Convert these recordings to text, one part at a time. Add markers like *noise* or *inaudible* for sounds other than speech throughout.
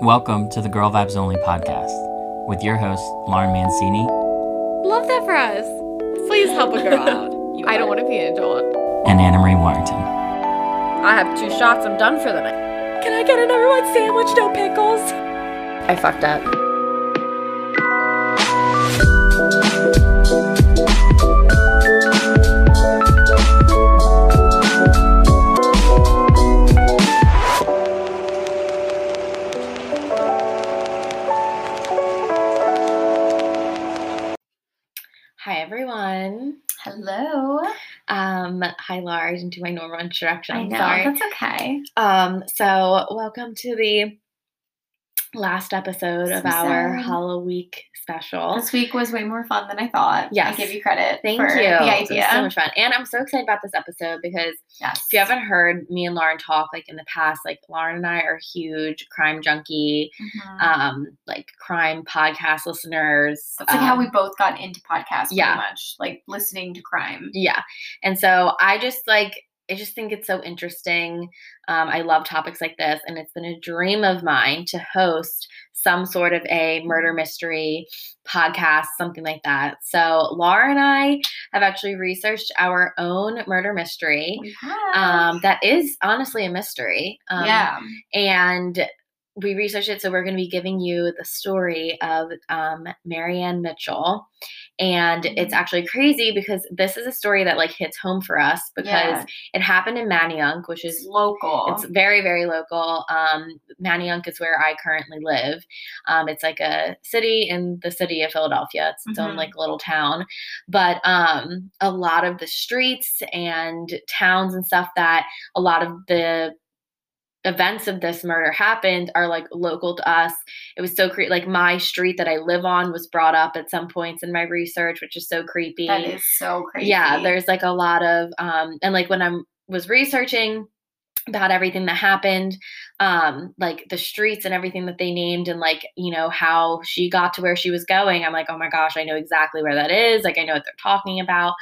Welcome to the Girl Vibes Only podcast with your host, Lauren Mancini Love that for us. Please help a girl out. *laughs* I don't want to be an adult. and Anna Marie Warrington. I have two shots. I'm done for the night. Can I get a number one sandwich, no pickles? I fucked up. Hi I didn't do my normal introduction. I I'm know sorry. that's okay. Um, so welcome to the last episode So of our. Halloween special. This week was way more fun than I thought. Yes. I give you credit. Thank for you. The It was idea. so much fun. And I'm so excited about this episode because yes. if you haven't heard me and Lauren talk like in the past, like Lauren and I are huge crime junkie, Mhm. um, like crime podcast listeners. That's like how um, we both got into podcasts. Pretty yeah. much like listening to crime. Yeah. And so I just like, I just think it's so interesting. Um, I love topics like this, and it's been a dream of mine to host some sort of a murder mystery podcast, something like that. So Laura and I have actually researched our own murder mystery. Um, that is honestly a mystery. Um, yeah. And we researched it, so we're going to be giving you the story of um, Marianne Mitchell, and it's Mhm. actually crazy because this is a story that like hits home for us because Yeah. it happened in Manayunk, which is local. it's very very local. Um, Manayunk is where I currently live. Um, it's like a city in the city of Philadelphia. It's its own Mhm. like little town, but um, a lot of the streets and towns and stuff that a lot of the events of this murder happened are like local to us. It was so creepy. Like my street that I live on was brought up at some points in my research, which is so creepy. that is so crazy. Yeah, there's like a lot of um and like when I was researching about everything that happened, um, like the streets and everything that they named and like, you know, how she got to where she was going. I'm like, oh my gosh, I know exactly where that is. Like I know what they're talking about.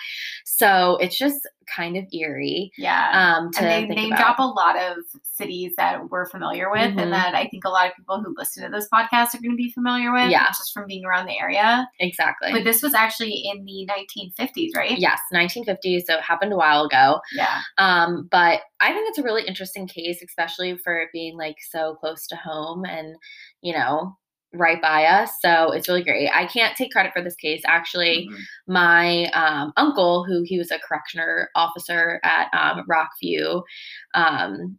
So it's just kind of eerie. Yeah. Um to and they name drop a lot of cities that we're familiar with Mhm. and that I think a lot of people who listen to this podcast are going to be familiar with Yeah. just from being around the area. exactly. But this was actually in the 1950s, right? Yes, 1950, so it happened a while ago. Yeah. Um, but I think it's a really interesting case, especially for being like so close to home and, you know, right by us. So it's really great. I can't take credit for this case. Actually, Mhm. my um, uncle, who he was a correctioner officer at um, Rockview um,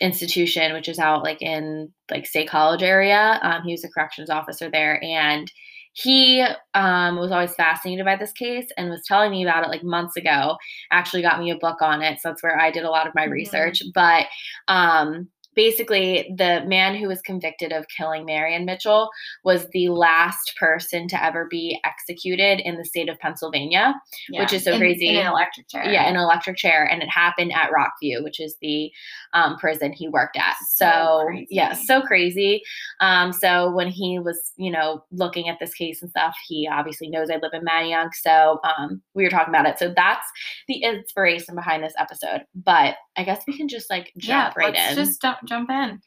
Institution, which is out like in like State College area, um, he was a corrections officer there, and he um, was always fascinated by this case and was telling me about it like months ago. Actually, got me a book on it, so that's where I did a lot of my Mhm. research. But um, basically, the man who was convicted of killing Marianne Mitchell was the last person to ever be executed in the state of Pennsylvania. Which is so In- crazy. In an electric chair. Yeah, in an electric chair, and it happened at Rockview, which is the um, prison he worked at. So So, yeah, so crazy. Um, so when he was, you know, looking at this case and stuff, he obviously knows I live in Manayunk, so um, we were talking about it. So that's the inspiration behind this episode. But I guess we can just like Yeah. jump right let's in. just jump, jump in.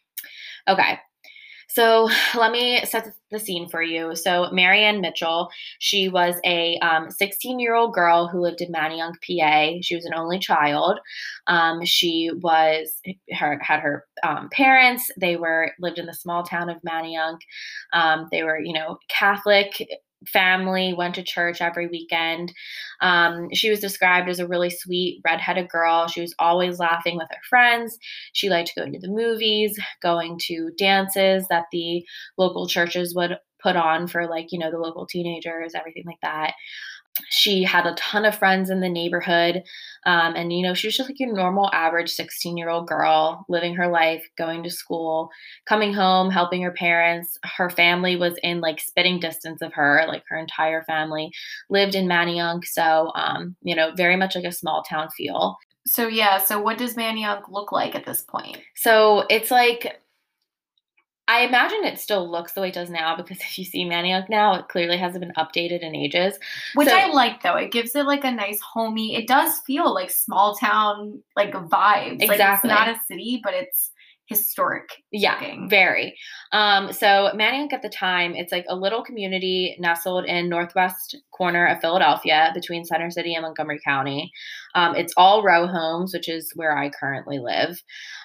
Okay. So let me set the scene for you. So Marianne Mitchell, she was a 16 year old girl who lived in Manayunk, PA. She was an only child. Um, she was her had her um, parents. They were lived in the small town of Manayunk. Um, they were you know Catholic family went to church every weekend. Um, she was described as a really sweet redheaded girl. She was always laughing with her friends. She liked to go to the movies going to dances that the local churches would put on for like you know the local teenagers everything like that she had a ton of friends in the neighborhood um, and you know she was just like your normal average 16 year old girl living her life going to school coming home helping her parents her family was in like spitting distance of her like her entire family lived in manayunk so um, you know very much like a small town feel So yeah, so what does Manayunk look like at this point? so it's like I imagine it still looks the way it does now because *laughs* if you see Manayunk now, it clearly hasn't been updated in ages. Which So- I like though. It gives it like a nice homey. It does feel like small town like vibes. Like it's Exactly. not a city, but it's historic. Yeah, looking. very. Um, so Manayunk at the time, it's like a little community nestled in northwest corner of Philadelphia between Center City and Montgomery County. Um, it's all row homes, which is where I currently live.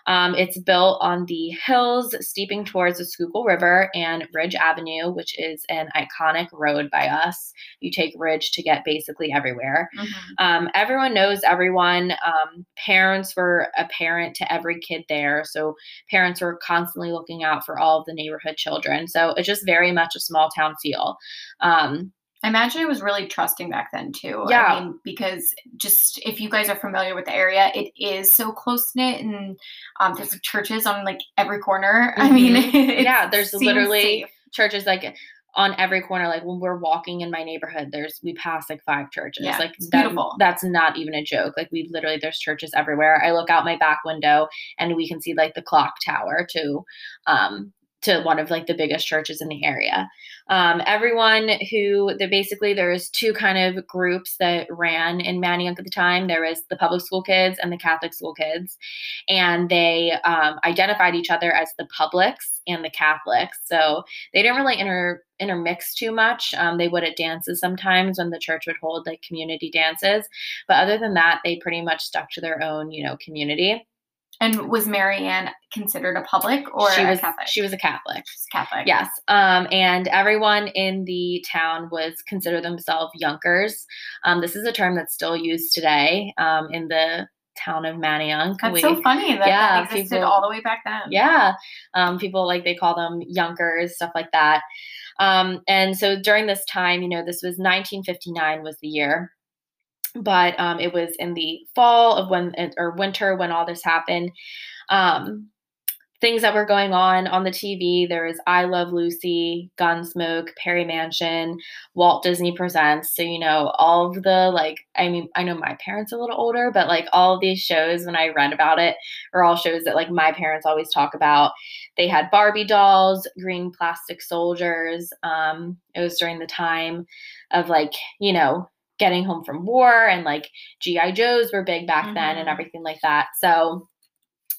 Um, it's built on the hills steeping towards the Schuylkill River and Ridge Avenue, which is an iconic road by us. You take Ridge to get basically everywhere. Mhm. Um, everyone knows everyone. Um, parents were a parent to every kid there. So parents were constantly looking out for all of the neighborhood children. So it's just very much a small town feel. Um, I imagine it was really trusting back then too. Yeah. I mean, because just if you guys are familiar with the area, it is so close knit, and um, there's like, churches on like every corner. *laughs* I mean, Mhm. Yeah, there's literally- safe. churches like on every corner like when we're walking in my neighborhood there's we pass like five churches Yeah, like it's that- beautiful. that's not even a joke like we literally there's churches everywhere i look out my back window and we can see like the clock tower too. um to one of like the biggest churches in the area. Um everyone who there basically there's two kind of groups that ran in Manayunk at the time. There was the public school kids and the catholic school kids. And they um, identified each other as the publics and the catholics. So they didn't really inter intermix too much. Um, they would at dances sometimes when the church would hold like community dances, but other than that, they pretty much stuck to their own, you know, community. And was Marianne considered a public or she a was Catholic? she was a Catholic. She's Catholic. Yes, um, and everyone in the town was consider themselves Yunkers. Um, this is a term that's still used today um, in the town of Manayunk. That's We- so funny that yeah, that existed people- all the way back then. Yeah. Um, people like they call them Yunkers, stuff like that. Um, and so during this time, you know, this was 1959 was the year, but um, it was in the fall of when or winter when all this happened. Um, things that were going on on the TV. There was I Love Lucy, Gunsmoke, Perry Mason, Walt Disney Presents. So, you know, all of the like, I mean, I know my parents are a little older, but like all of these shows, when I read about it, are all shows that like my parents always talk about. They had Barbie dolls, green plastic soldiers. Um, it was during the time of like, you know, getting home from war and like GI Joes were big back then and Mhm. everything like that. So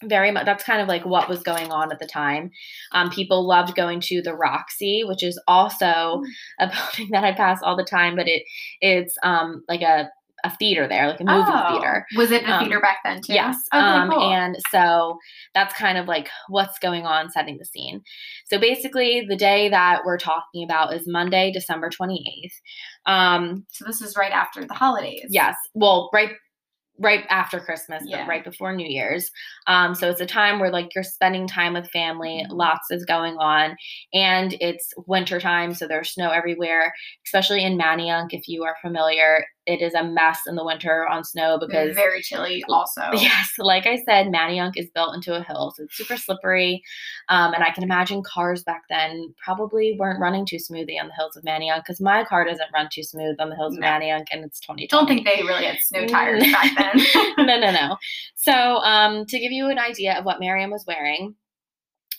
very much that's kind of like what was going on at the time. Um, people loved going to the Roxy, which is also *laughs* a building that I pass all the time, but it it's um like a a theater there, like a movie Oh, theater. Was it a Um, theater back then too? Yes. Okay, um, cool. And so that's kind of like what's going on, setting the scene. So basically, the day that we're talking about is Monday, December 28th. Um, so this is right after the holidays. yes. Well, right right after Christmas, Yeah. but right before New Year's. Um, so it's a time where like you're spending time with family, Mhm. lots is going on, and it's winter time, so there's snow everywhere, especially in Manayunk. If you are familiar, it is a mess in the winter on snow because very chilly. Also. *laughs* Yes, like I said, Manayunk is built into a hill, so it's super slippery. Um, and I can imagine cars back then probably weren't running too smoothly on the hills of Manayunk because my car doesn't run too smooth on the hills No. of Manayunk, and it's 2020. Don't think they really had snow tires back *laughs* then. *laughs* no, no, no. So, um, to give you an idea of what Marianne was wearing,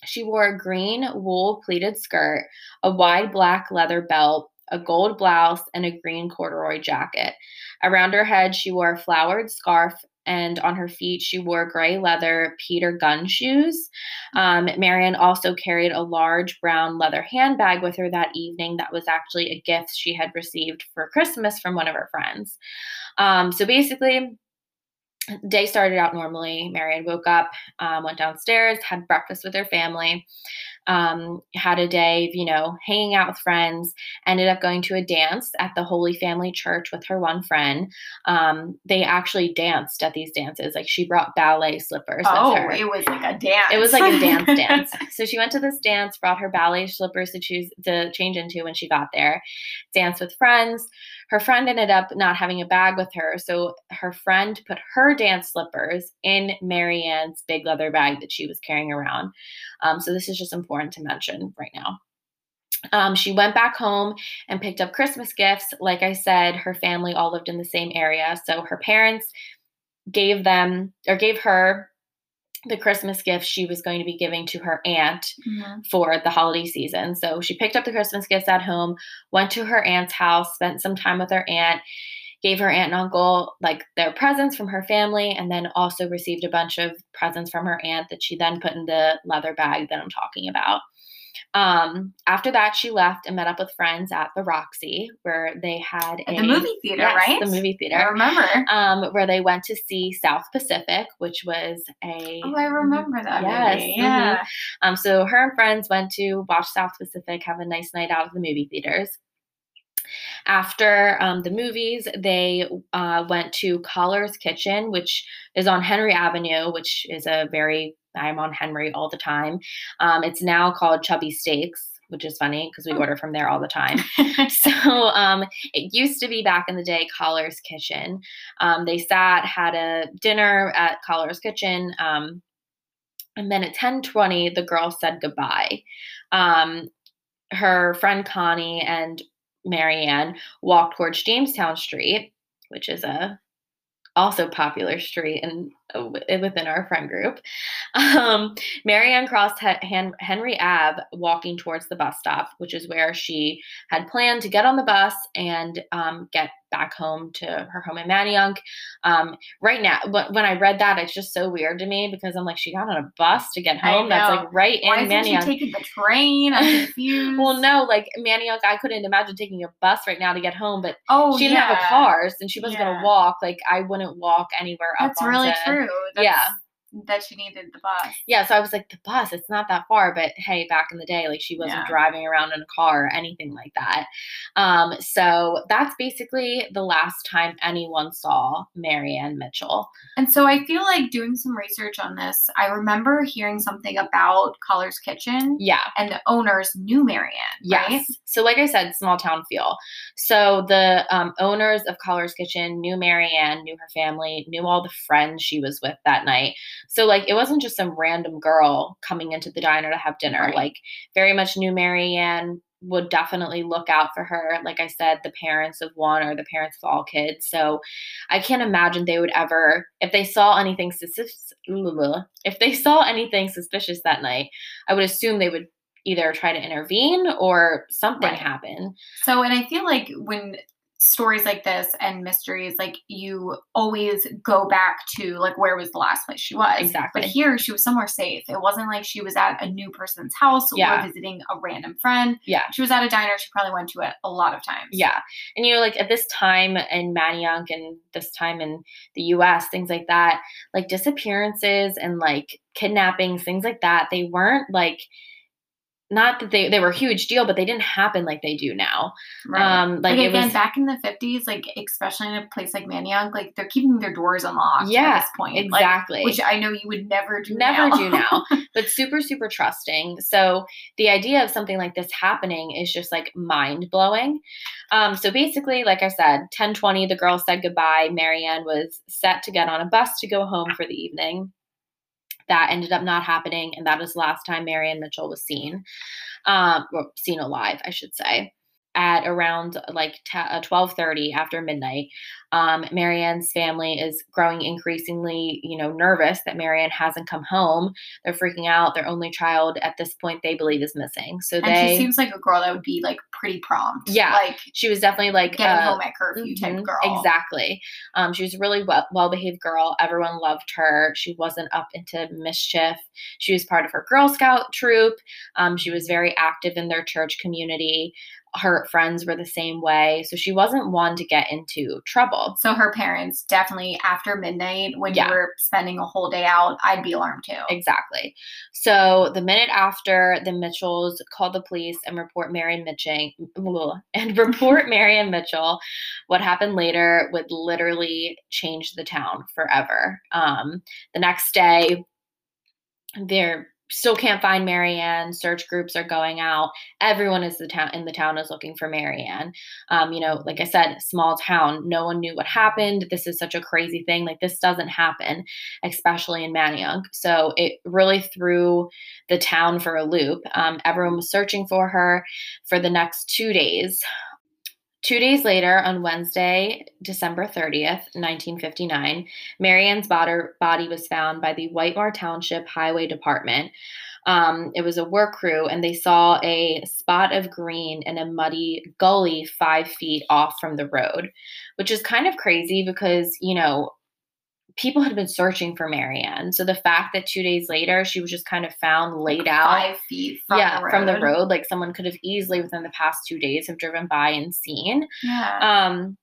she wore a green wool pleated skirt, a wide black leather belt, a gold blouse, and a green corduroy jacket. Around her head, she wore a flowered scarf, and on her feet, she wore gray leather Peter Gunn shoes. Um, Marianne also carried a large brown leather handbag with her that evening that was actually a gift she had received for Christmas from one of her friends. Um, so basically, day started out normally. Marianne woke up, um, went downstairs, had breakfast with her family, um, had a day of, you know, hanging out with friends, ended up going to a dance at the Holy Family Church with her one friend. Um, they actually danced at these dances. Like she brought ballet slippers oh, with her. it was like a dance. It was like a *laughs* dance dance. So she went to this dance, brought her ballet slippers to choose to change into when she got there, danced with friends. Her friend ended up not having a bag with her, so her friend put her dance slippers in Marianne's big leather bag that she was carrying around. Um, so this is just important to mention right now. Um, she went back home and picked up Christmas gifts. Like I said, her family all lived in the same area, so her parents gave them or gave her the Christmas gift she was going to be giving to her aunt Mhm. for the holiday season. So she picked up the Christmas gifts at home, went to her aunt's house, spent some time with her aunt, gave her aunt and uncle like their presents from her family, and then also received a bunch of presents from her aunt that she then put in the leather bag that I'm talking about. Um, after that, she left and met up with friends at the Roxy, where they had a the movie theater, yes, right? The movie theater. I remember. Um, where they went to see South Pacific, which was a Oh, I remember that Yes, movie. mhm. Yeah. um, so her and friends went to watch South Pacific, have a nice night out at the movie theaters. After um, the movies, they uh, went to Collar's Kitchen, which is on Henry Avenue, which is a very, I'm on Henry all the time. Um, it's now called Chubby Steaks, which is funny because we Oh. order from there all the time. *laughs* So um, it used to be back in the day Collar's Kitchen. Um, they sat, had a dinner at Collar's Kitchen. Um, and then at 10:20, the girl said goodbye. Um, her friend Connie and Marianne walked towards Jamestown Street, which is a also popular street uh, within our friend group. Um, Marianne crossed Henry Ave, walking towards the bus stop, which is where she had planned to get on the bus and um, get back home to her home in Manayunk. Um, right now, but when I read that, it's just so weird to me because I'm like, she got on a bus to get home. That's like right Why in isn't she Manayunk. taking the train? I'm *laughs* confused. well, no, like Manayunk, I couldn't imagine taking a bus right now to get home, but Oh, she didn't have a car, and she was Yeah. gonna walk. Like I wouldn't walk anywhere up. That's really onto- true. That's, Yeah. That she needed the bus. Yeah, so I was like, the bus, it's not that far, but hey, back in the day, like she wasn't Yeah. driving around in a car or anything like that. Um, so that's basically the last time anyone saw Marianne Mitchell. And so I feel like doing some research on this, I remember hearing something about Collar's Kitchen Yeah. and the owners knew Marianne. Yes. Right? So, like I said, small town feel. So, the um, owners of Collar's Kitchen knew Marianne, knew her family, knew all the friends she was with that night. So, like, it wasn't just some random girl coming into the diner to have dinner. Right. Like, very much knew Marianne, would definitely look out for her. Like I said, the parents of one or the parents of all kids. So, I can't imagine they would ever, if they saw anything suspicious, *laughs* if they saw anything suspicious that night, I would assume they would either try to intervene or something Right. happen. So, and I feel like when stories like this and mysteries, like you always go back to like where was the last place she was. Exactly. But here she was somewhere safe. It wasn't like she was at a new person's house Yeah. or visiting a random friend. Yeah. She was at a diner she probably went to it a lot of times. Yeah. And you know, like at this time in Manayunk and this time in the US, things like that, like disappearances and like kidnappings, things like that, they weren't like not that they, they were a huge deal, but they didn't happen like they do now. Right. Um, like Like, it again, was back in the fifties, like especially in a place like Manayunk, like they're keeping their doors unlocked Yeah, at this point. like, exactly. which I know you would never do. never now. do now *laughs* but super super trusting so the idea of something like this happening is just like mind blowing um, so basically like i said 1020 the girl said goodbye marianne was set to get on a bus to go home for the evening that ended up not happening and that is the last time marianne mitchell was seen um, seen alive i should say at around like t- uh, 12:30 after midnight um, Marianne's family is growing increasingly, you know, nervous that Marianne hasn't come home. They're freaking out. Their only child at this point they believe is missing. So And they, she seems like a girl that would be like pretty prompt. Yeah, Like she was definitely like getting uh, home at curfew type Mhm, girl. Exactly. Um, she was a really well well behaved girl. Everyone loved her. She wasn't up into mischief. She was part of her Girl Scout troop. Um, she was very active in their church community. Her friends were the same way. So she wasn't one to get into trouble. So her parents definitely after midnight when Yeah. you were spending a whole day out, I'd be alarmed too. Exactly. So the minute after the Mitchells call the police and report Marianne Mitchell *laughs* and report *laughs* Marianne Mitchell, what happened later would literally change the town forever. Um, the next day, they're still can't find Marianne. Search groups are going out. Everyone is the town in the town is looking for Marianne. Um, you know, like I said, small town. No one knew what happened. This is such a crazy thing. Like this doesn't happen, especially in Manayunk. So it really threw the town for a loop. Um, everyone was searching for her for the next two days. Two days later, on Wednesday, December 30th, 1959, Marianne's body was found by the Whitemarsh Township Highway Department. Um, it was a work crew, and they saw a spot of green in a muddy gully five feet off from the road, which is kind of crazy because, you know, people had been searching for Marianne. So the fact that two days later she was just kind of found laid out five feet from yeah, the road. from the road, like someone could have easily within the past two days have driven by and seen. Yeah. Um,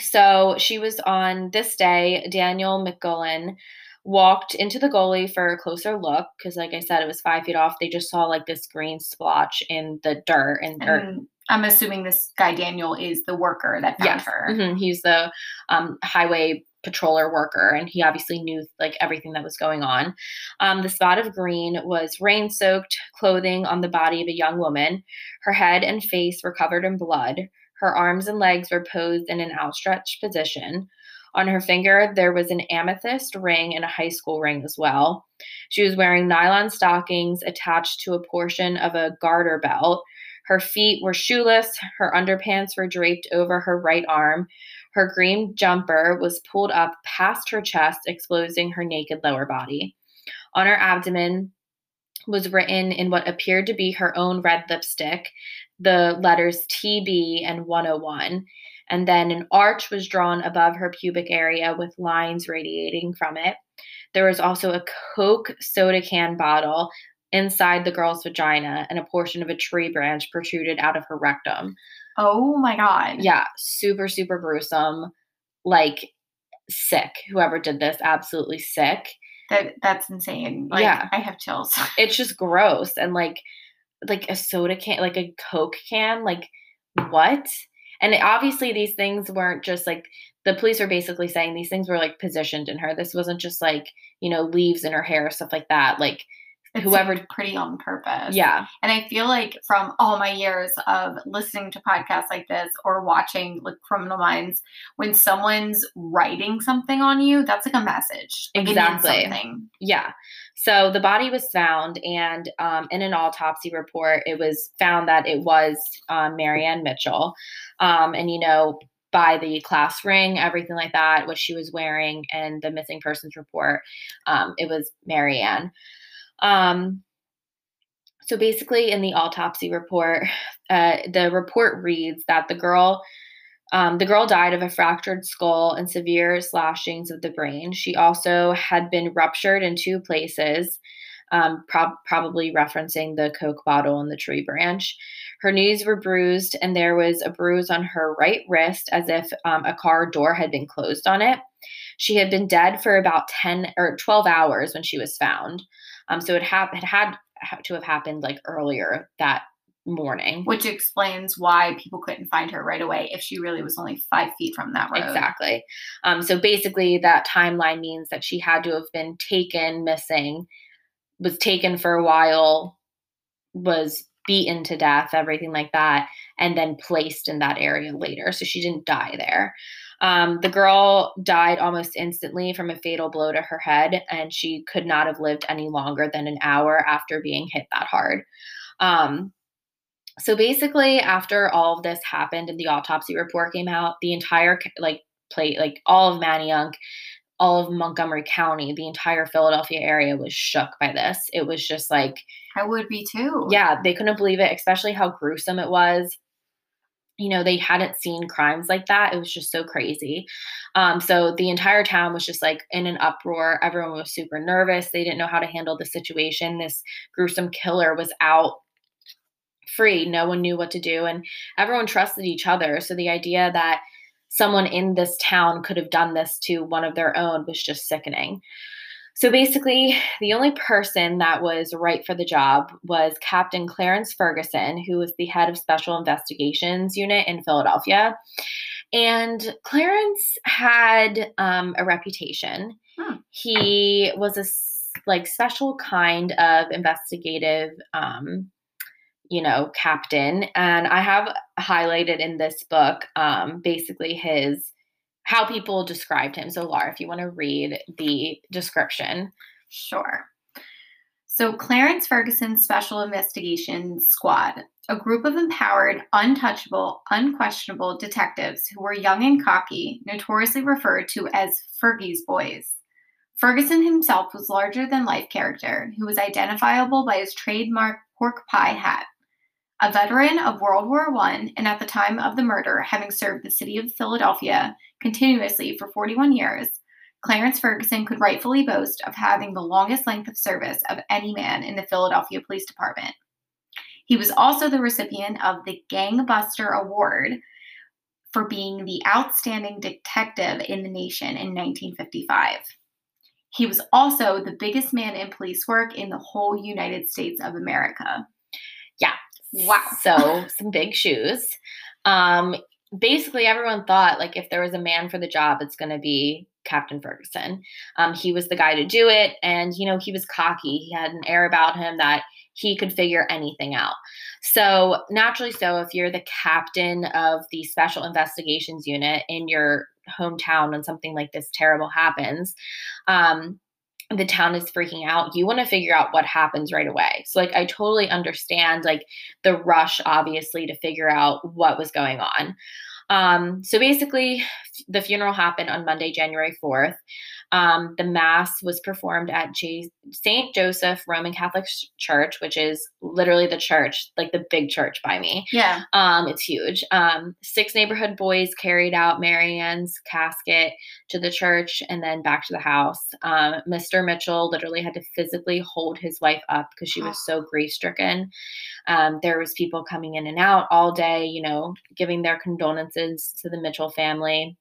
so she was on this day, Daniel McGullen walked into the gully for a closer look because like i said it was five feet off they just saw like this green splotch in the dirt and, or, and I'm assuming this guy Daniel is the worker that found yes her. mhm, he's the um, highway patroller worker and he obviously knew like everything that was going on um, the spot of green was rain soaked clothing on the body of a young woman her head and face were covered in blood her arms and legs were posed in an outstretched position on her finger, there was an amethyst ring and a high school ring as well. She was wearing nylon stockings attached to a portion of a garter belt. Her feet were shoeless. Her underpants were draped over her right arm. Her green jumper was pulled up past her chest, exposing her naked lower body. On her abdomen was written in what appeared to be her own red lipstick the letters TB and 101 and then an arch was drawn above her pubic area with lines radiating from it. There was also a Coke soda can bottle inside the girl's vagina, and a portion of a tree branch protruded out of her rectum. Oh my god. Yeah, super, super gruesome. Like, sick. Whoever did this, absolutely sick. That that's insane. Like Yeah. I have chills. *laughs* It's just gross. And like, like a soda can, like a Coke can, like, what? And obviously, these things weren't just like the police are basically saying these things were like positioned in her. This wasn't just like, you know, leaves in her hair, stuff like that. Like, It Whoever- pretty on purpose. yeah, And I feel like from all my years of listening to podcasts like this or watching like Criminal Minds, when someone's writing something on you, that's like a message. Like, Exactly. something. yeah. So the body was found, and um, in an autopsy report, it was found that it was um, Marianne Mitchell. Um, and, you know, by the class ring, everything like that, what she was wearing, and the missing persons report, um, it was Marianne. Um, so basically, in the autopsy report, *sighs* uh, the report reads that the girl, um, the girl died of a fractured skull and severe slashings of the brain. She also had been ruptured in two places, um, prob- probably referencing the Coke bottle and the tree branch. Her knees were bruised, and there was a bruise on her right wrist, as if um, a car door had been closed on it. She had been dead for about 10 or 12 hours when she was found. Um, so it, hap- it had to have happened like earlier that morning. Which explains why people couldn't find her right away if she really was only five feet from that road. Exactly. Um, so basically, that timeline means that she had to have been taken missing, was taken for a while, was beaten to death, everything like that, and then placed in that area later. So she didn't die there. Um, the girl died almost instantly from a fatal blow to her head, and she could not have lived any longer than an hour after being hit that hard. Um, so basically, after all of this happened and the autopsy report came out, the entire like plate, like all of Manayunk, all of Montgomery County, the entire Philadelphia area was shook by this. It was just like, I would be too. yeah, they couldn't believe it, especially how gruesome it was. You know, they hadn't seen crimes like that. It was just so crazy. Um, so the entire town was just like in an uproar. Everyone was super nervous. They didn't know how to handle the situation. This gruesome killer was out free. No one knew what to do, and everyone trusted each other. So the idea that someone in this town could have done this to one of their own was just sickening. So basically, the only person that was right for the job was Captain Clarence Ferguson, who was the head of Special Investigations Unit in Philadelphia. And Clarence had um, a reputation. Hmm. He was a like special kind of investigative um, you know, captain. And I have highlighted in this book um, basically his how people described him. So, Laura, if you want to read the description. Sure. So, Clarence Ferguson's Special Investigation Squad, a group of empowered, untouchable, unquestionable detectives who were young and cocky, notoriously referred to as Fergie's Boys. Ferguson himself was larger than life character who was identifiable by his trademark pork pie hat. A veteran of World War I, and at the time of the murder, having served the city of Philadelphia continuously for 41 years, Clarence Ferguson could rightfully boast of having the longest length of service of any man in the Philadelphia Police Department. He was also the recipient of the Gangbuster Award for being the outstanding detective in the nation in 1955. He was also the biggest man in police work in the whole United States of America. Wow. So, some big shoes. Um, basically, everyone thought like if there was a man for the job, it's going to be Captain Ferguson. Um, he was the guy to do it, and you know he was cocky. He had an air about him that he could figure anything out. So naturally, so if you're the captain of the Special Investigations Unit in your hometown when something like this terrible happens, um, the town is freaking out you want to figure out what happens right away so like i totally understand like the rush obviously to figure out what was going on um, so basically, the funeral happened on Monday, January 4th. Um, the mass was performed at J- St. Joseph Roman Catholic Church, which is literally the church, like the big church by me. Yeah. Um, it's huge. Um, six neighborhood boys carried out Marianne's casket to the church and then back to the house. Um, Mr. Mitchell literally had to physically hold his wife up because she was so grief stricken. Um, there was people coming in and out all day, you know, giving their condolences to the Mitchell family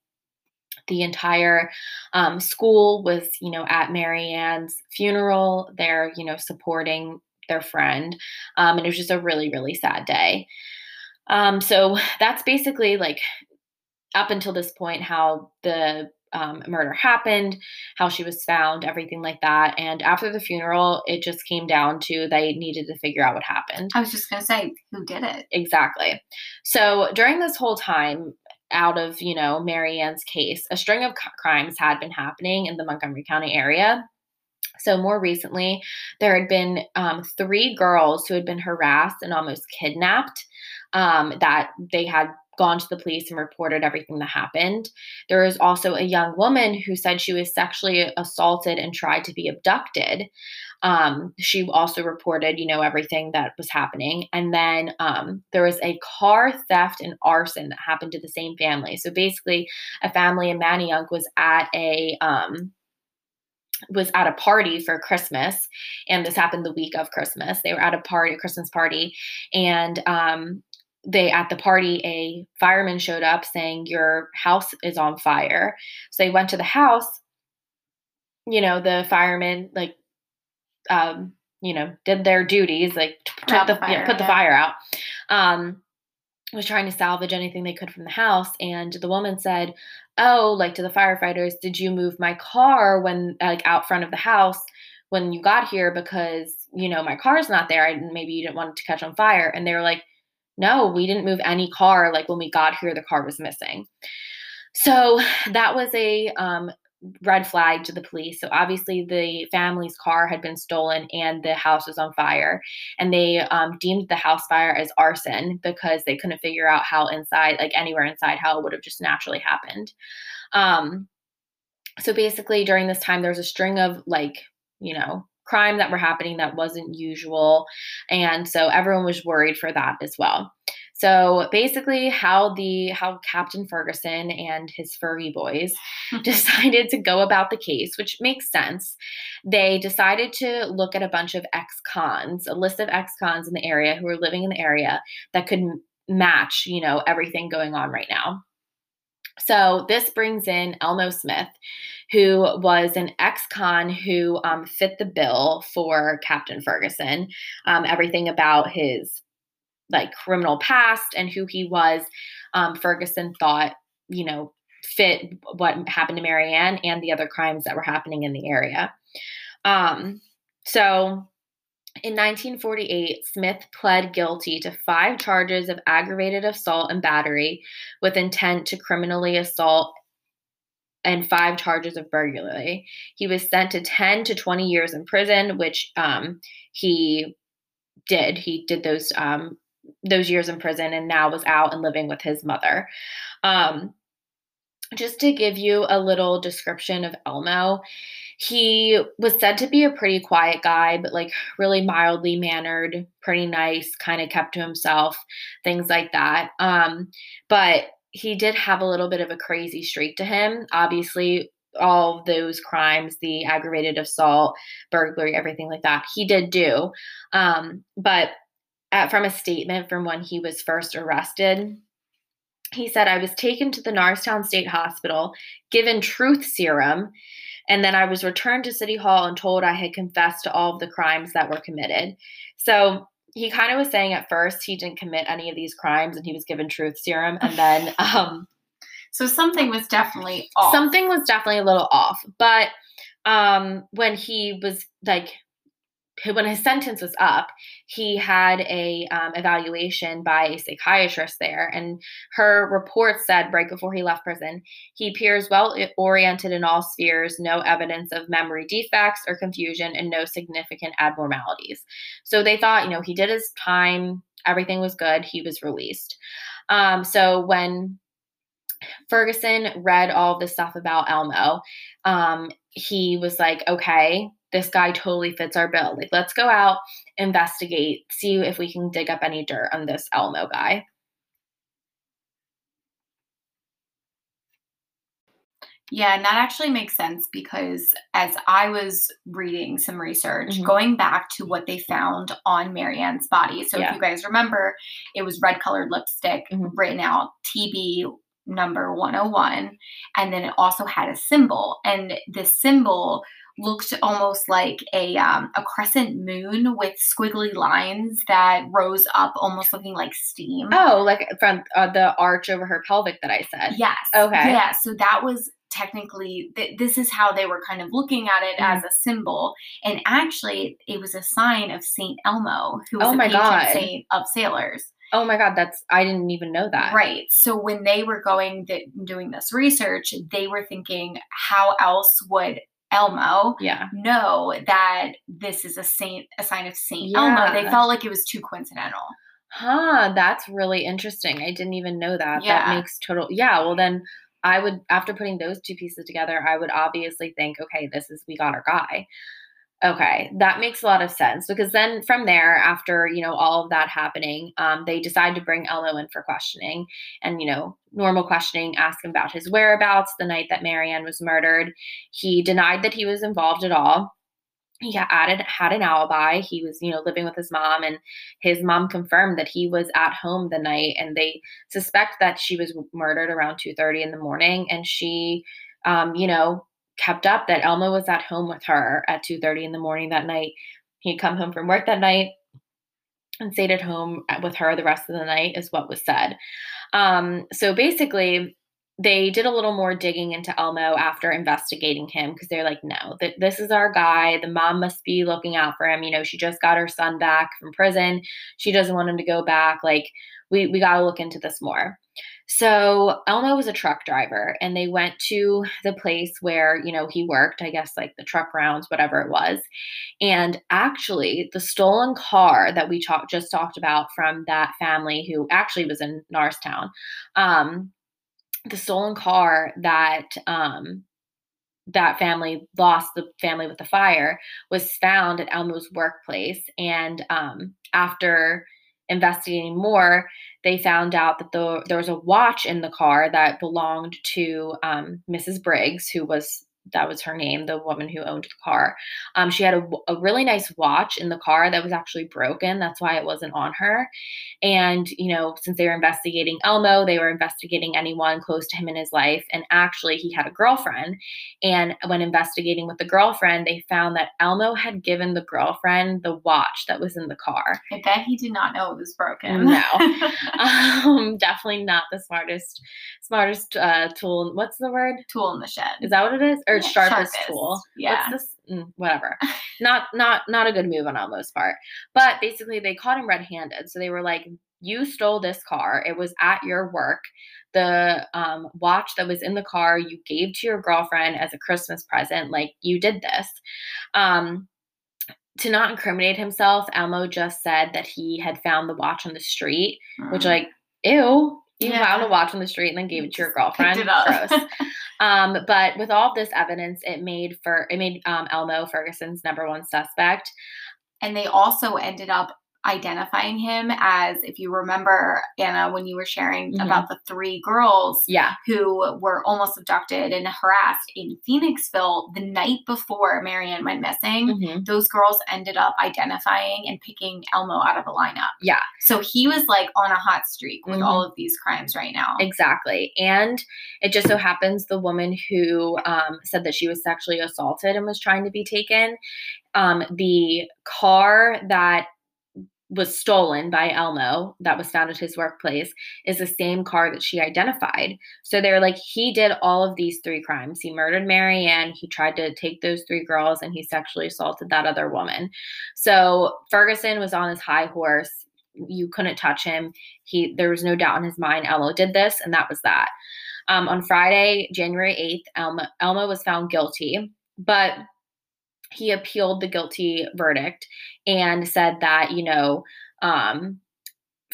the entire um, school was you know at marianne's funeral they're you know supporting their friend um, and it was just a really really sad day um, so that's basically like up until this point how the um, murder happened, how she was found, everything like that. And after the funeral, it just came down to they needed to figure out what happened. I was just going to say, who did it? Exactly. So during this whole time, out of, you know, Marianne's case, a string of crimes had been happening in the Montgomery County area. So, more recently, there had been um, three girls who had been harassed and almost kidnapped um, that they had gone to the police and reported everything that happened. There was also a young woman who said she was sexually assaulted and tried to be abducted. Um, she also reported, you know, everything that was happening. And then um, there was a car theft and arson that happened to the same family. So basically, a family in Manayunk was at a um, was at a party for Christmas, and this happened the week of Christmas. They were at a party, a Christmas party, and um, they at the party a fireman showed up saying your house is on fire. So they went to the house you know the firemen like um you know did their duties like put the, fire, yeah, put the fire out. Um was trying to salvage anything they could from the house and the woman said oh like to the firefighters did you move my car when like out front of the house when you got here? Because you know my car's not there and maybe you didn't want it to catch on fire. And they were like no, we didn't move any car. Like when we got here, the car was missing. So that was a um, red flag to the police. So obviously, the family's car had been stolen and the house was on fire. And they um, deemed the house fire as arson because they couldn't figure out how inside, like anywhere inside, how it would have just naturally happened. Um, so basically, during this time, there's a string of like, you know, crime that were happening that wasn't usual. And so everyone was worried for that as well. So basically how the how Captain Ferguson and his furry boys hmm. *laughs* decided to go about the case, which makes sense. They decided to look at a bunch of ex-cons, a list of ex-cons in the area who were living in the area that could match, you know, everything going on right now. So this brings in Elmo Smith, who was an ex-con who um, fit the bill for Captain Ferguson. Um, everything about his like criminal past and who he was, um, Ferguson thought, you know, fit what happened to Marianne and the other crimes that were happening in the area. Um, so in 1948, Smith pled guilty to five charges of aggravated assault and battery with intent to criminally assault and five charges of burglary. He was sent to 10 to 20 years in prison, which um, he did. He did those um, those years in prison and now was out and living with his mother. Um, just to give you a little description of Elmo, he was said to be a pretty quiet guy, but like really mildly mannered, pretty nice, kind of kept to himself, things like that. Um, but he did have a little bit of a crazy streak to him. Obviously, all those crimes, the aggravated assault, burglary, everything like that, he did do. Um, but at, from a statement from when he was first arrested, he said, I was taken to the Norristown State Hospital, given truth serum, and then I was returned to City Hall and told I had confessed to all of the crimes that were committed. So he kind of was saying at first he didn't commit any of these crimes and he was given truth serum. And then, *laughs* um, so something was definitely off. Something was definitely a little off. But um, when he was like when his sentence was up, he had a um, evaluation by a psychiatrist there, and her report said right before he left prison, he appears well oriented in all spheres, no evidence of memory defects or confusion, and no significant abnormalities. So they thought, you know, he did his time, everything was good, he was released. Um, so when Ferguson read all this stuff about Elmo, um, he was like, okay, this guy totally fits our bill. Like, let's go out, investigate, see if we can dig up any dirt on this Elmo guy. Yeah, and that actually makes sense because as I was reading some research, Mhm. going back to what they found on Marianne's body. So Yeah. if you guys remember, it was red colored lipstick Mhm. written out TB number 101. And then it also had a symbol. And the symbol looked almost like a um, a crescent moon with squiggly lines that rose up, almost looking like steam. Oh, like from uh, the arch over her pelvic that I said. Yes. Okay. Yeah. So that was technically th- this is how they were kind of looking at it Mm-hmm. as a symbol, and actually it was a sign of Saint Elmo, who was Oh a my patron God. saint of sailors. Oh my God, that's I didn't even know that. Right. So when they were going th- doing this research, they were thinking, how else would Elmo Yeah. know that this is a saint, a sign of Saint Elmo? They felt like it was too coincidental. Huh, that's really interesting. I didn't even know that. Yeah. That makes total Yeah, well then I would after putting those two pieces together, I would obviously think, okay, this is we got our guy. Okay, that makes a lot of sense because then from there, after you know all of that happening, um, they decide to bring Elmo in for questioning, and you know normal questioning, ask him about his whereabouts the night that Marianne was murdered. He denied that he was involved at all. He added had an alibi. He was you know living with his mom, and his mom confirmed that he was at home the night, and they suspect that she was murdered around two thirty in the morning, and she, um, you know kept up that Elmo was at home with her at 2:30 in the morning that night. He'd come home from work that night and stayed at home with her the rest of the night is what was said. Um, so basically they did a little more digging into Elmo after investigating him because they're like, no, th- this is our guy. The mom must be looking out for him. You know, she just got her son back from prison. She doesn't want him to go back. Like, we, we got to look into this more. So Elmo was a truck driver, and they went to the place where you know he worked. I guess like the truck rounds, whatever it was. And actually, the stolen car that we talked just talked about from that family who actually was in Norristown, um, the stolen car that um, that family lost, the family with the fire, was found at Elmo's workplace. And um, after investigating more, they found out that the, there was a watch in the car that belonged to um, Mrs. Briggs, who was that was her name, the woman who owned the car. Um, she had a, a, really nice watch in the car that was actually broken. That's why it wasn't on her. And, you know, since they were investigating Elmo, they were investigating anyone close to him in his life. And actually, he had a girlfriend. And when investigating with the girlfriend, they found that Elmo had given the girlfriend the watch that was in the car. I bet he did not know it was broken. No. *laughs* um, definitely not the smartest, smartest uh, tool. What's the word? Tool in the shed. Is that what it is? or Yeah, sharpest, sharpest. tool. Yeah. This? Mm, whatever. *laughs* not not not a good move on Elmo's part. But basically, they caught him red-handed. So they were like, "You stole this car. It was at your work. The um, watch that was in the car you gave to your girlfriend as a Christmas present. Like you did this." Um, to not incriminate himself, Elmo just said that he had found the watch on the street, which Mm. like, ew. You Yeah. found a watch on the street and then gave it to your girlfriend. picked it up. Gross. *laughs* Um, but with all this evidence, it made for it made um, Elmo Ferguson's number one suspect. and they also ended up identifying him as if you remember anna when you were sharing Mhm. about the three girls Yeah, who were almost abducted and harassed in phoenixville the night before marianne went missing mhm. those girls ended up identifying and picking elmo out of a lineup Yeah. so he was like on a hot streak with Mhm. all of these crimes right now exactly. And it just so happens the woman who um, said that she was sexually assaulted and was trying to be taken, um, the car that was stolen by Elmo that was found at his workplace is the same car that she identified. So they're like, he did all of these three crimes. He murdered Marianne, he tried to take those three girls, and he sexually assaulted that other woman. So Ferguson was on his high horse. You couldn't touch him. He there was no doubt in his mind Elmo did this, and that was that. Um, on Friday, January 8th, Elmo, Elmo was found guilty, but he appealed the guilty verdict and said that, you know, um,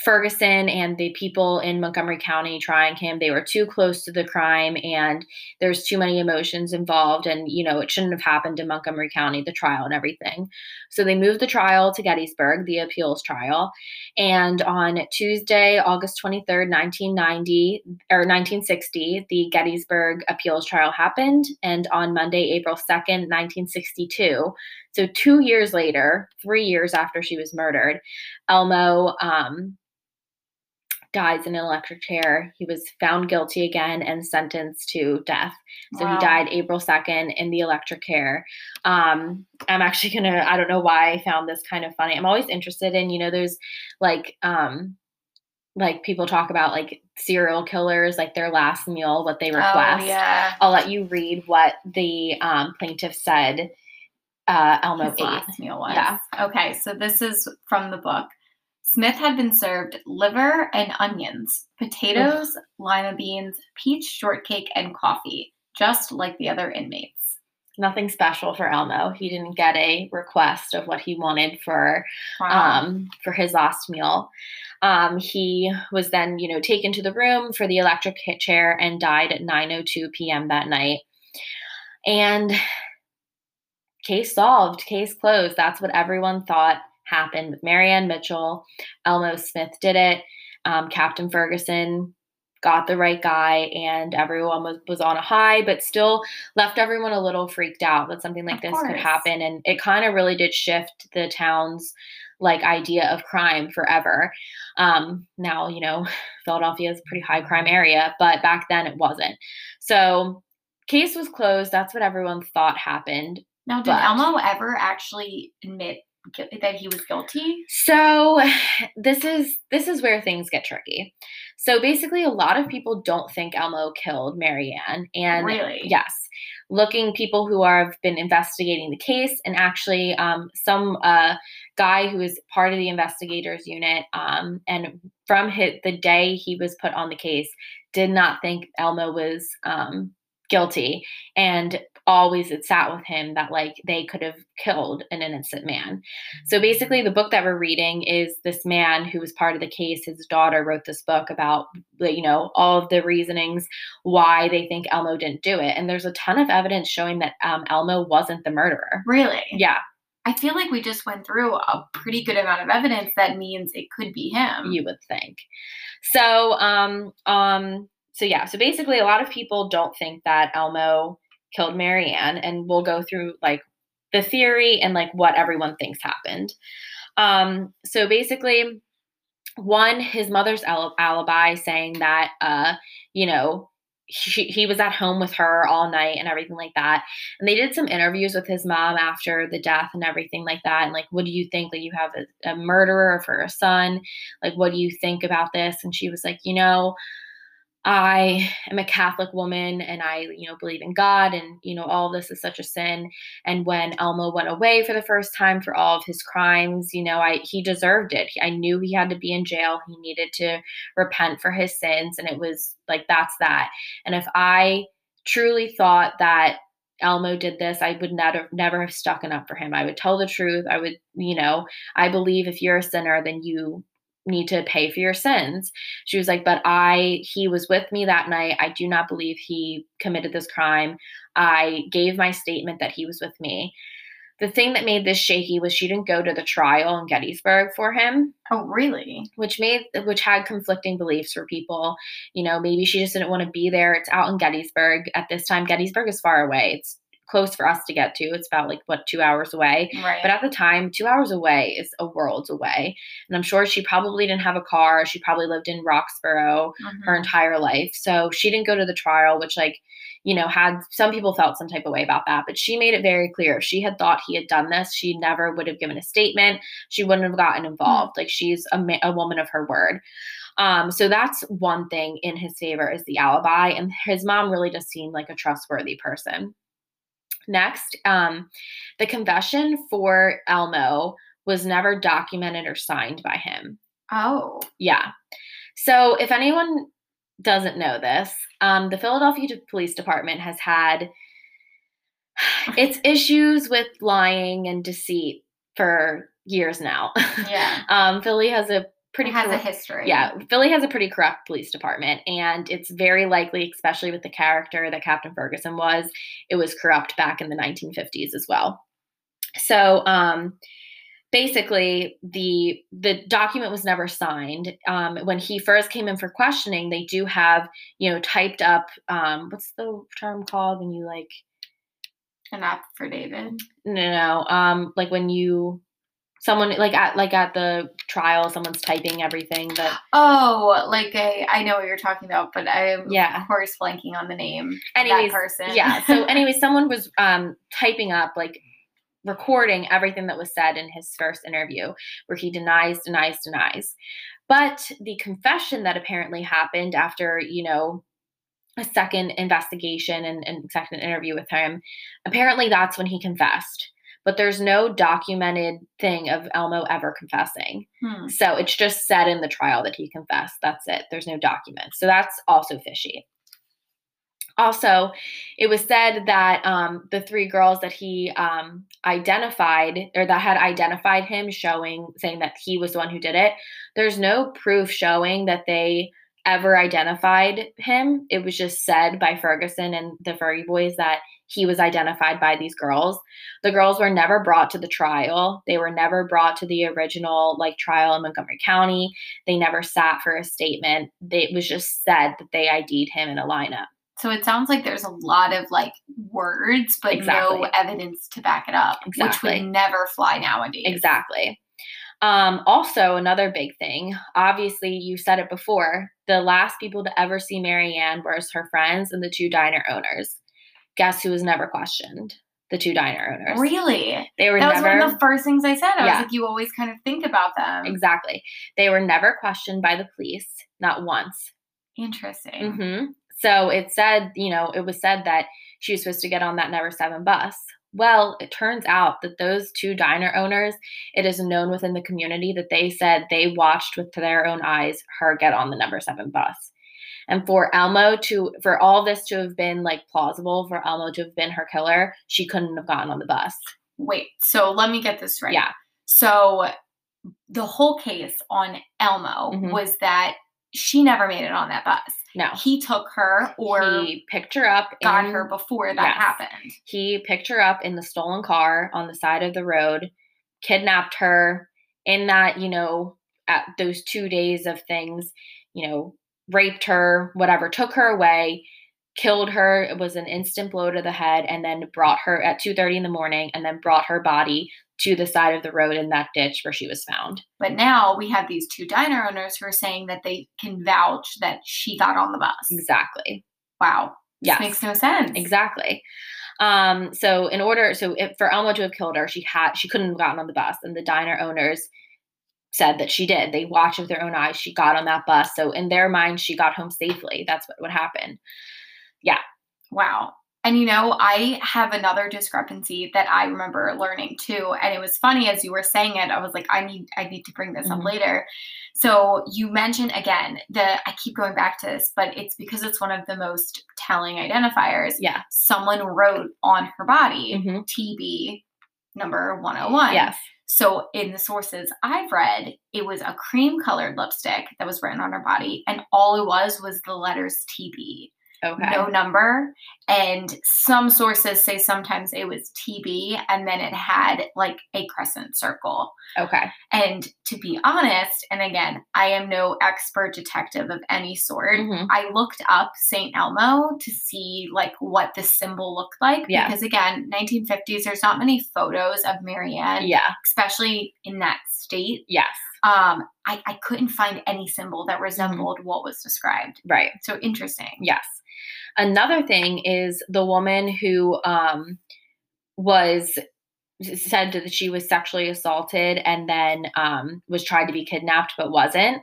Ferguson and the people in Montgomery County trying him, they were too close to the crime and there's too many emotions involved. And, you know, it shouldn't have happened in Montgomery County, the trial and everything. So they moved the trial to Gettysburg, the appeals trial. And on Tuesday, August 23rd, 1990 or 1960, the Gettysburg appeals trial happened. And on Monday, April 2nd, 1962, so two years later, three years after she was murdered, Elmo um, dies in an electric chair. He was found guilty again and sentenced to death. So Wow. he died April 2nd in the electric chair. Um, I'm actually gonna, I don't know why I found this kind of funny. I'm always interested in, you know, those like, um, like people talk about like serial killers, like their last meal, what they request. oh yeah I'll let you read what the um, plaintiff said uh, Elmo his ate. last meal was. Yeah. Okay, so this is from the book. Smith had been served liver and onions, potatoes, lima beans, peach shortcake, and coffee, just like the other inmates. Nothing special for Elmo. He didn't get a request of what he wanted for Wow. um, for his last meal. Um, he was then, you know, taken to the room for the electric chair and died at 9:02 p.m. that night. And case solved, case closed. That's what everyone thought happened with Marianne Mitchell. Elmo Smith did it. Um, Captain Ferguson got the right guy, and everyone was, was on a high, but still left everyone a little freaked out that something like Of this could happen. And it kind of really did shift the town's like idea of crime forever. Um, now, you know, *laughs* Philadelphia is a pretty high crime area, but back then it wasn't. So case was closed. That's what everyone thought happened. now, did but- Elmo ever actually admit that he was guilty? So this is this is where things get tricky. So basically a lot of people don't think Elmo killed Marianne and really? yes looking people who are, have been investigating the case and actually um, some uh, guy who is part of the investigators unit um, and from his, the day he was put on the case did not think elmo was um, guilty and always it sat with him that like they could have killed an innocent man so basically the book that we're reading is this man who was part of the case his daughter wrote this book about you know all of the reasonings why they think Elmo didn't do it. And there's a ton of evidence showing that um, Elmo wasn't the murderer. Really? Yeah, I feel like we just went through a pretty good amount of evidence that means it could be him. you would think. So, um, um, so yeah, so basically, a lot of people don't think that Elmo killed Marianne, and we'll go through like the theory and like what everyone thinks happened. Um, so basically, one, his mother's alibi saying that, uh, you know, he was at home with her all night and everything like that. And they did some interviews with his mom after the death and everything like that. And like, what do you think? Like, you have a, a murderer for a son. Like, what do you think about this? And she was like, you know, I am a Catholic woman and I, you know, believe in God and, you know, all this is such a sin. And when Elmo went away for the first time for all of his crimes, you know, I he deserved it. I knew he had to be in jail. He needed to repent for his sins and it was like that's that. And if I truly thought that Elmo did this, I would never never have stuck it up for him. I would tell the truth. I would, you know, I believe if you're a sinner, then you need to pay for your sins. She was like, but I, he was with me that night. I do not believe he committed this crime. I gave my statement that he was with me. The thing that made this shaky was she didn't go to the trial in Gettysburg for him. Oh, really? Which made which had conflicting beliefs for people. You know, maybe she just didn't want to be there. It's out in Gettysburg at this time. Gettysburg is far away. It's close for us to get to. It's about like what two hours away. Right. But at the time, two hours away is a world away. And I'm sure she probably didn't have a car. She probably lived in Roxborough Mhm. her entire life. So she didn't go to the trial, which like, you know, had some people felt some type of way about that. But she made it very clear. If she had thought he had done this, she never would have given a statement. She wouldn't have gotten involved. Like she's a, ma- a woman of her word. Um, so that's one thing in his favor is the alibi. And his mom really does seem like a trustworthy person. Next, um, the confession for Elmo was never documented or signed by him. Oh. Yeah. So if anyone doesn't know this, um, the Philadelphia Police Department has had *sighs* its issues with lying and deceit for years now. Yeah. *laughs* um, Philly has a pretty has a history. yeah, Philly has a pretty corrupt police department, and it's very likely, especially with the character that Captain Ferguson was, it was corrupt back in the 1950s as well. So, um, basically, the the document was never signed. Um, when he first came in for questioning, they do have you know typed up. Um, what's the term called when you like An affidavit. no no no, um like when you someone like at like at the trial someone's typing everything but Oh, like a I know what you're talking about, but I'm Yeah. of course blanking on the name anyways that person. yeah so *laughs* anyway someone was um typing up like recording everything that was said in his first interview where he denies denies denies but the confession that apparently happened after you know a second investigation and, and second interview with him apparently that's when he confessed but there's no documented thing of elmo ever confessing Hmm. so it's just said in the trial that he confessed. That's it. There's no documents. So that's also fishy. Also, it was said that um, the three girls that he um, identified or that had identified him, showing, saying that he was the one who did it, there's no proof showing that they ever identified him. It was just said by Ferguson and the Fergie boys that he was identified by these girls. The girls were never brought to the trial. They were never brought to the original like trial in Montgomery County. They never sat for a statement. They, it was just said that they ID'd him in a lineup. So it sounds like there's a lot of like words, but Exactly. no evidence to back it up, which would never fly nowadays. Exactly. Um, also, another big thing, obviously, you said it before the last people to ever see Marianne was her friends and the two diner owners. Guess who was never questioned? The two diner owners. Really? They were That was one of the first things I said. I Yeah. was like, you always kind of think about them. exactly. They were never questioned by the police, not once. Interesting. hmm So it said, you know, it was said that she was supposed to get on that Never Seven bus. Well, it turns out that those two diner owners, it is known within the community that they said they watched with their own eyes her get on the Number Seven bus. And for Elmo to, for all this to have been like plausible, for Elmo to have been her killer, she couldn't have gotten on the bus. Wait, so let me get this right. Yeah. So the whole case on Elmo Mhm. was that she never made it on that bus. No. He took her or he picked her up got in- her before that Yes. happened. He picked her up in the stolen car on the side of the road, kidnapped her in that, you know, at those two days of things, you know, raped her, whatever, took her away, killed her. It was an instant blow to the head, and then brought her at 2:30 in the morning, and then brought her body to the side of the road in that ditch where she was found. But now we have these two diner owners who are saying that they can vouch that she got on the bus. Exactly. Wow. This Yes. makes no sense. Exactly. Um, so in order, so if, for Elmo to have killed her, she had she couldn't have gotten on the bus, and the diner owners said that she did. They watched with their own eyes. She got on that bus. So in their mind, she got home safely. That's what would happen. Yeah. Wow. And you know, I have another discrepancy that I remember learning too. And it was funny as you were saying it, I was like, I need I need to bring this Mhm. up later. So you mentioned again the I keep going back to this, but it's because it's one of the most telling identifiers. Yeah. Someone wrote on her body Mhm. TB number 101. Yes. So in the sources I've read, it was a cream colored lipstick that was written on her body, and all it was was the letters TB Okay. no number. And some sources say sometimes it was TB and then it had like a crescent circle. Okay. And to be honest, and again, I am no expert detective of any sort. Mhm. I looked up St. Elmo to see like what the symbol looked like Yeah. because again, 1950s there's not many photos of Marianne, Yeah. especially in that state. Yes. Um I, I couldn't find any symbol Mm-hmm. that resembled what was described. Right. So interesting. Yes. Another thing is the woman who um, was said that she was sexually assaulted and then um, was tried to be kidnapped but wasn't.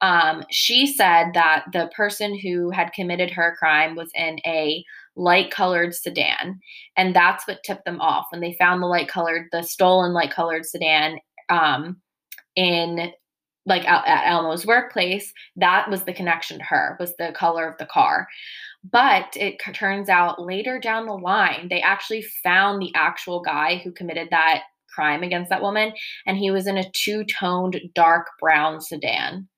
Um, she said that the person who had committed her crime was in a light colored sedan, and that's what tipped them off when they found the light colored, the stolen light colored sedan um, in like at, at Elmo's workplace. That was the connection to her was the color of the car. But it turns out later down the line, they actually found the actual guy who committed that crime against that woman, and he was in a two toned dark brown sedan.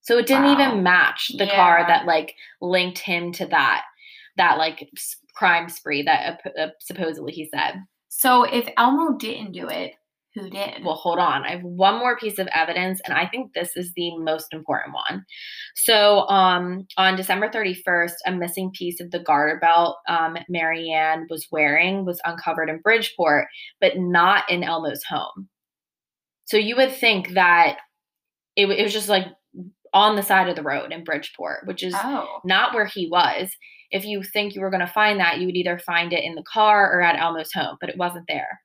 So it didn't Wow. even match the car that like linked him to that that like s- crime spree that uh, uh, supposedly he said. So if Elmo didn't do it, who did? Well, hold on. I have one more piece of evidence, and I think this is the most important one. So, um, on December 31st, a missing piece of the garter belt um, Marianne was wearing was uncovered in Bridgeport, but not in Elmo's home. So, you would think that it, it was just like on the side of the road in Bridgeport, which is oh, not where he was. If you think you were going to find that, you would either find it in the car or at Elmo's home, but it wasn't there.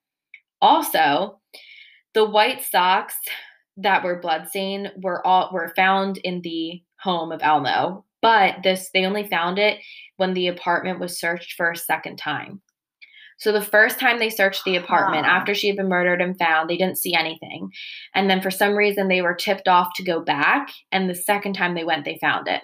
Also, the white socks that were bloodstained were all were found in the home of Elmo, but this they only found it when the apartment was searched for a second time. So the first time they searched the apartment Huh. after she had been murdered and found, they didn't see anything. And then for some reason they were tipped off to go back, and the second time they went, they found it.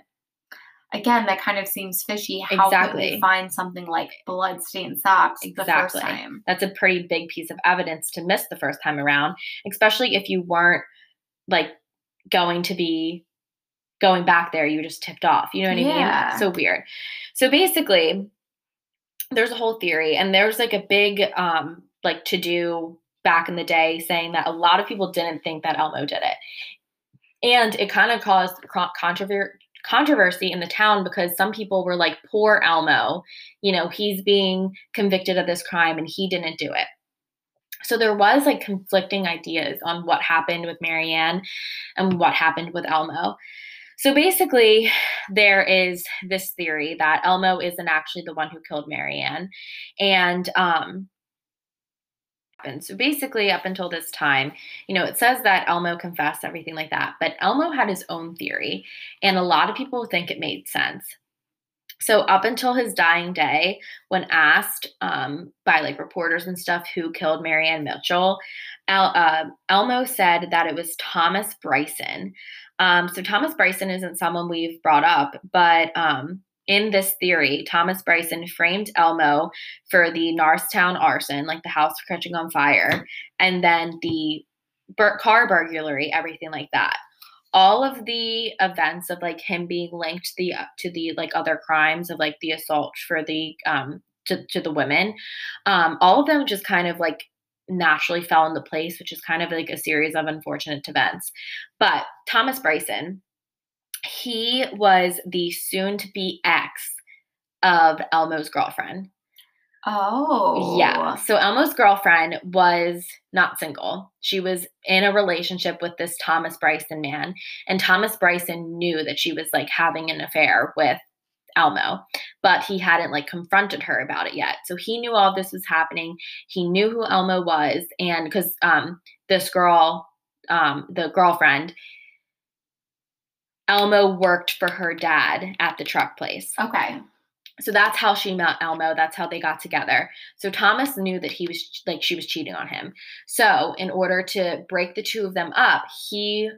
Again, that kind of seems fishy. How could Exactly. we find something like blood-stained socks the first Exactly. time? that's a pretty big piece of evidence to miss the first time around, especially if you weren't like going to be going back there, you were just tipped off. You know what I Yeah. mean? So weird. So basically, there's a whole theory, and there's like a big um like to do back in the day saying that a lot of people didn't think that Elmo did it. And it kind of caused con- controver- controversy in the town because some people were like, poor Elmo, you know, he's being convicted of this crime and he didn't do it. So there was like conflicting ideas on what happened with Marianne and what happened with Elmo. So basically, there is this theory that Elmo isn't actually the one who killed Marianne. And um So basically, up until this time, you know, it says that Elmo confessed everything like that, but Elmo had his own theory, and a lot of people think it made sense. So up until his dying day, when asked um, by like reporters and stuff who killed Marianne Mitchell, El- uh, Elmo said that it was Thomas Bryson. Um, so Thomas Bryson isn't someone we've brought up, but um, in this theory, Thomas Bryson framed Elmo for the Norristown arson, like the house catching on fire, and then the bur- car burglary, everything like that. All of the events of like him being linked the to the like other crimes of like the assault for the um to, to the women, um, all of them just kind of like naturally fell into place, which is kind of like a series of unfortunate events. But Thomas Bryson, he was the soon to be ex of Elmo's girlfriend. Oh, Yeah. So Elmo's girlfriend was not single. She was in a relationship with this Thomas Bryson man. And Thomas Bryson knew that she was like having an affair with Elmo, but he hadn't like confronted her about it yet. So he knew all this was happening. He knew who Elmo was. And because um, this girl, um, the girlfriend, Elmo worked for her dad at the truck place. Okay. So that's how she met Elmo. That's how they got together. So Thomas knew that he was like she was cheating on him. So in order to break the two of them up, he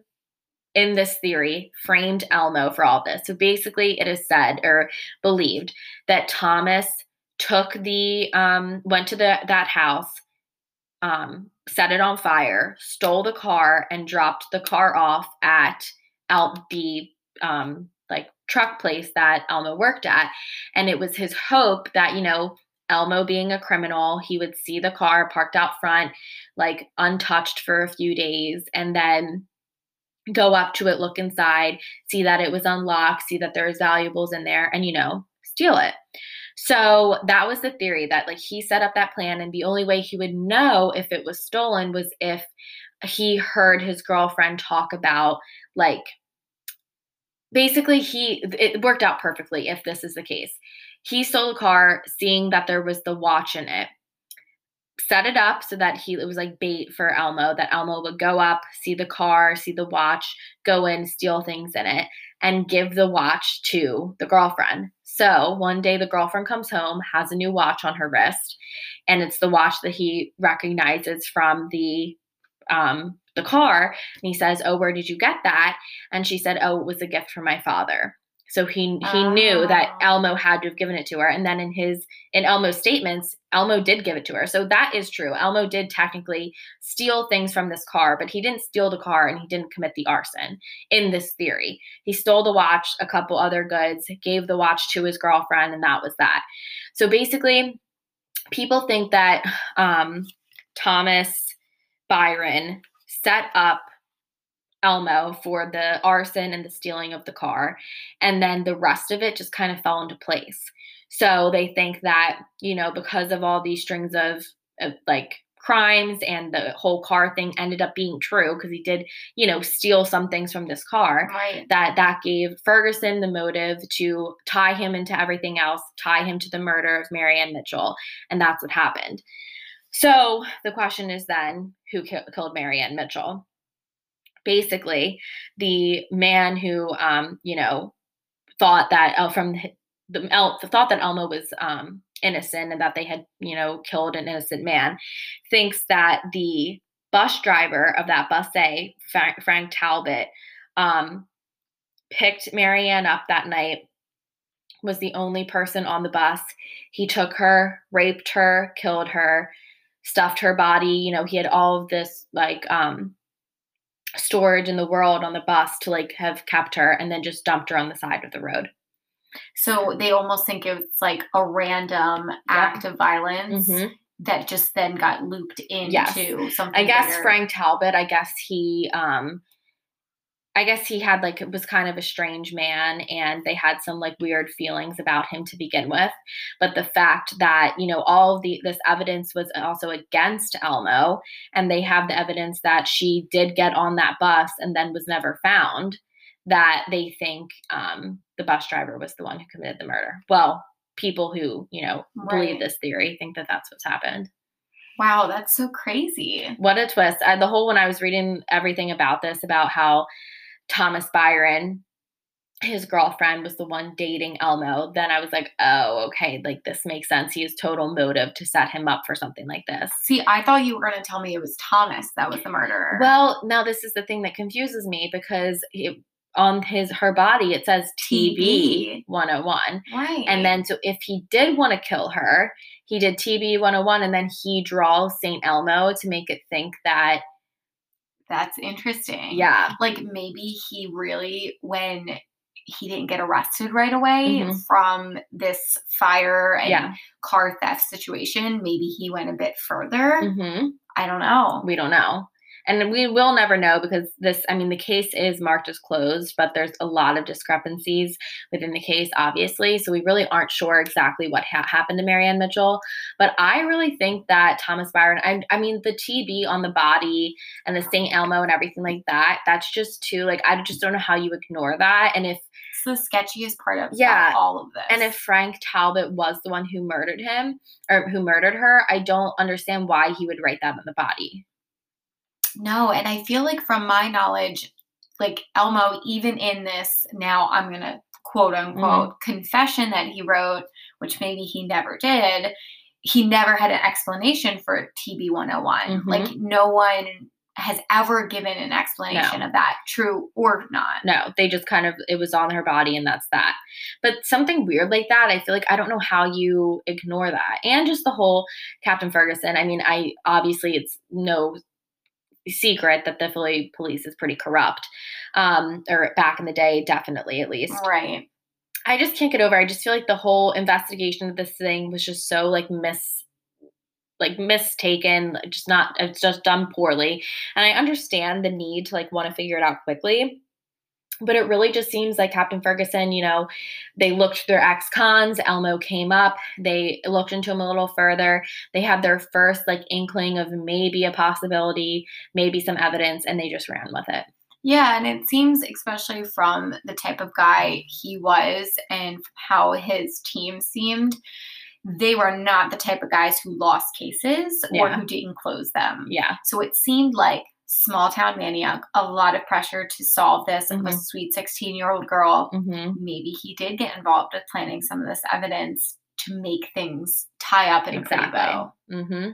in this theory framed Elmo for all this. So basically it is said or believed that Thomas took the um went to the that house um set it on fire, stole the car and dropped the car off at out the um like truck place that Elmo worked at. And it was his hope that, you know, Elmo being a criminal, he would see the car parked out front, like untouched for a few days, and then go up to it, look inside, see that it was unlocked, see that there's valuables in there, and, you know, steal it. So that was the theory that, like, he set up that plan, and the only way he would know if it was stolen was if he heard his girlfriend talk about, like, basically he it worked out perfectly if this is the case. He stole the car seeing that there was the watch in it set it up so that he it was like bait for elmo that elmo would go up see the car see the watch go in steal things in it and give the watch to the girlfriend. So one day the girlfriend comes home has a new watch on her wrist and it's the watch that he recognizes from the um, the car and he says, "Oh, where did you get that?" And she said, "Oh, it was a gift from my father." So he he oh. knew that Oh. Elmo had to have given it to her. And then in his in Elmo's statements, Elmo did give it to her. So that is true. Elmo did technically steal things from this car, but he didn't steal the car and he didn't commit the arson in this theory. He stole the watch, a couple other goods, gave the watch to his girlfriend, and that was that. So basically, people think that um, Thomas Byron set up Elmo for the arson and the stealing of the car. And then the rest of it just kind of fell into place. So they think that, you know, because of all these strings of, of like crimes and the whole car thing ended up being true because he did, you know, steal some things from this car Right. that that gave Ferguson the motive to tie him into everything else, tie him to the murder of Marianne Mitchell, and that's what happened. So the question is then, who ki- killed Marianne Mitchell? Basically, the man who, um, you know, thought that uh, from the the El- thought that Elmo was um, innocent and that they had, you know, killed an innocent man, thinks that the bus driver of that bus A, Fra- Frank Talbot, um, picked Marianne up that night, was the only person on the bus. He took her, raped her, killed her, stuffed her body. You know, he had all of this like um storage in the world on the bus to like have kept her and then just dumped her on the side of the road. So they almost think it's like a random act of violence Mhm. that just then got looped into Yes. something. I guess bigger. Frank Talbot, I guess he um I guess he had like it was kind of a strange man and they had some like weird feelings about him to begin with. But the fact that, you know, all of the this evidence was also against Elmo and they have the evidence that she did get on that bus and then was never found, that they think um the bus driver was the one who committed the murder. Well, people who, you know, believe this theory think that that's what's happened. Wow, that's so crazy. What a twist. I, the whole when I was reading everything about this, about how Thomas Byron, his girlfriend, was the one dating Elmo, then I was like, oh, okay, like this makes sense. He has total motive to set him up for something like this. See, I thought you were going to tell me it was Thomas that was the murderer. Well, now this is the thing that confuses me because it, on his her body it says TB TB. 101. right. And then so if he did want to kill her, he did TB 101 and then he draws St. Elmo to make it think that that's interesting. yeah, Like maybe he really, when he didn't get arrested right away Mhm. from this fire and Yeah. car theft situation, maybe he went a bit further. mhm. I don't know. we don't know. And we will never know because this, I mean, the case is marked as closed, but there's a lot of discrepancies within the case, obviously. So we really aren't sure exactly what ha- happened to Marianne Mitchell. But I really think that Thomas Byron, I, I mean, the TB on the body and the St. Elmo and everything like that, that's just too, like, I just don't know how you ignore that. And if, It's the sketchiest part of Yeah. all of this. and if Frank Talbot was the one who murdered him or who murdered her, I don't understand why he would write that on the body. No, and I feel like from my knowledge, like Elmo, even in this, now I'm going to quote unquote confession that he wrote, which maybe he never did, he never had an explanation for TB 101. Mhm. Like, no one has ever given an explanation No. of that, true or not. No, they just kind of it was on her body and that's that. But something weird like that, I feel like I don't know how you ignore that. And just the whole Captain Ferguson. I mean, I obviously it's no secret that the Philly police is pretty corrupt. Um, or back in the day, definitely at least. Right. I just can't get over. I just feel like the whole investigation of this thing was just so like mis like mistaken, just not it's just done poorly. And I understand the need to like want to figure it out quickly. But it really just seems like Captain Ferguson, you know, they looked through their ex cons. Elmo came up. They looked into him a little further. They had their first like inkling of maybe a possibility, maybe some evidence, and they just ran with it. Yeah, and it seems, especially from the type of guy he was and how his team seemed, they were not the type of guys who lost cases or who didn't close them. Yeah. So it seemed like small town maniac, a lot of pressure to solve this of a sweet 16 year old girl. hmm Maybe he did get involved with planning some of this evidence to make things tie up in a pretty bow. Exactly.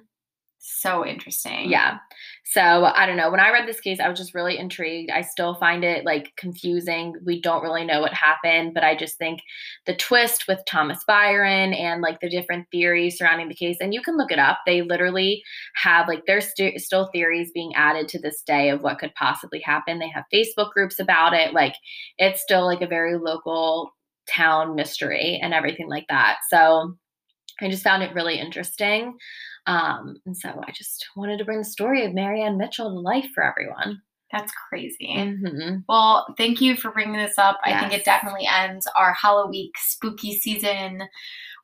So interesting. Yeah. So I don't know. When I read this case, I was just really intrigued. I still find it like confusing. We don't really know what happened, but I just think the twist with Thomas Byron and like the different theories surrounding the case, and you can look it up. They literally have like there's st- still theories being added to this day of what could possibly happen. They have Facebook groups about it. Like it's still like a very local town mystery and everything like that. So I just found it really interesting. Um, and so I just wanted to bring the story of Marianne Mitchell to life for everyone. That's crazy. hmm Well, thank you for bringing this up. I think it definitely ends our Halloween spooky season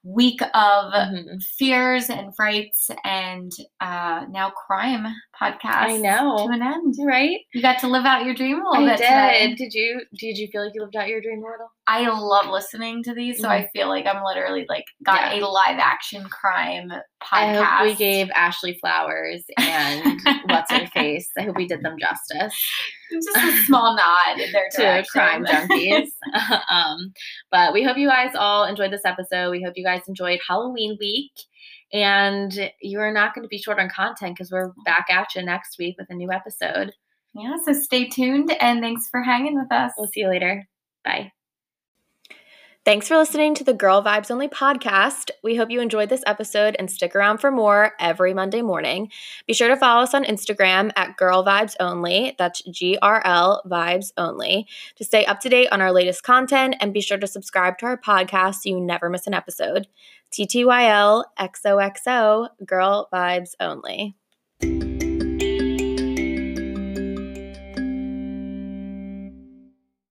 week of Mhm. fears and frights and uh, now crime podcast. I know. To an end. Right? You got to live out your dream a little I bit did. today. Did you? Did you feel like you lived out your dream a little? I love listening to these, so I feel like I'm literally like got Yeah. a live action crime podcast. I hope we gave Ashley Flowers and what's her *laughs* face. I hope we did them justice just a small nod in their *laughs* to crime *laughs* junkies. *laughs* um, but we hope you guys all enjoyed this episode. We hope you guys enjoyed Halloween week. And you are not going to be short on content because we're back at you next week with a new episode. yeah, so stay tuned and thanks for hanging with us. We'll see you later. Bye. Thanks for listening to the Girl Vibes Only podcast. We hope you enjoyed this episode and stick around for more every Monday morning. Be sure to follow us on Instagram at Girl Vibes Only. That's G R L Vibes Only to stay up to date on our latest content and be sure to subscribe to our podcast so you never miss an episode. TTYL XOXO Girl Vibes Only.